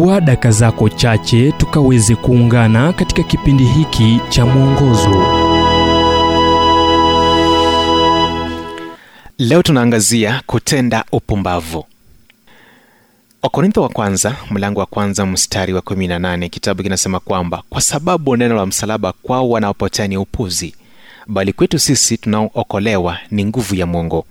chukua daka zako chache tukaweze kuungana katika kipindi hiki cha mwongozo. Leo tunaangazia kutenda upumbavu. Wakorintho wa kwanza mlango wa kwanza mstari wa 18 kitabu kinasema kwamba kwa sababu neno la msalaba kwao wanaopotea ni upuzi bali kwetu sisi tunaookolewa ni nguvu ya mungu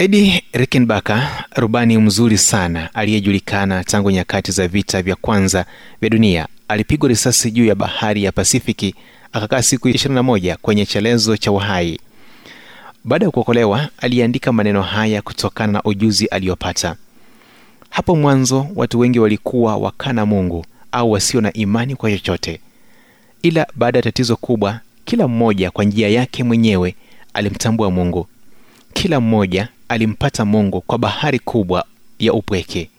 edi rikenbaka rubani mzuri sana aliyejulikana tangu nyakati za vita vya kwanza vya dunia. Alipigwa risasi juu ya bahari ya pasifiki akakaa siku 21 kwenye chelezo cha uhai. Baada ya kuokolewa aliandika maneno haya kutokana na ujuzi aliyopata hapo mwanzo watu wengi walikuwa wakana mungu au wasio na imani kwa chochote. Ila baada ya tatizo kubwa kila mmoja kwa njia yake mwenyewe alimtambua mungu. Kila mmoja alimpata mungu kwa bahari kubwa ya upweke.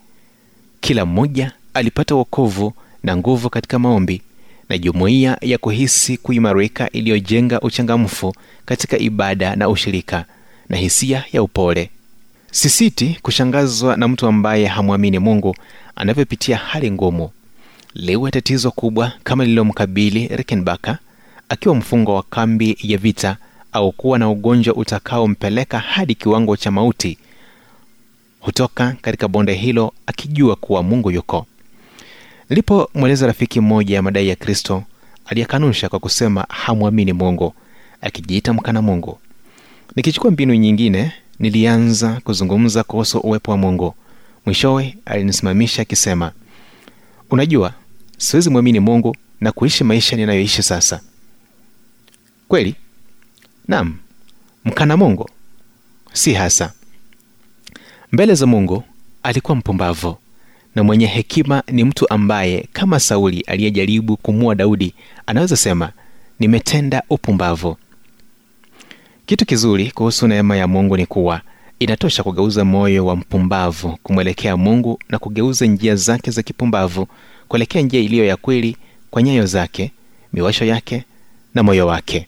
Kila mmoja alipata wokovu na nguvu katika maombi na jumuiya ya kuhisi kuimarika iliyojenga uchangamfu katika ibada na ushirika na hisia ya upole. Sisiti kushangazwa na mtu ambaye hamwamini mungu anavyopitia hali ngumu. Liwe tatizo kubwa kama lililomkabili rekenbaka akiwa mfungo wa kambi ya vita au kuwa na ugonjwa utakaompeleka hadi kiwango cha mauti. Hutoka katika bonde hilo akijua kuwa mungu yuko. Nilipomweleza rafiki mmoja ya madai ya kristo aliyekanusha kwa kusema hamwamini mungu akijiita mkana mungu. Nikichukua mbinu nyingine nilianza kuzungumza kuhusu uwepo wa mungu. Mwishowe alinisimamisha akisema unajua siwezi mwamini mungu na kuishi maisha ninayoishi sasa. Kweli nam mkana mungu si hasa. Mbele za mungu alikuwa mpumbavu na mwenye hekima ni mtu ambaye kama sauli aliyejaribu kumua daudi anaweza sema nimetenda upumbavu. Kitu kizuri kuhusu neema ya mungu ni kuwa inatosha kugeuza moyo wa mpumbavu kumwelekea mungu na kugeuza njia zake za kipumbavu kuelekea njia iliyo ya kweli kwa nyayo zake miwasho yake na moyo wake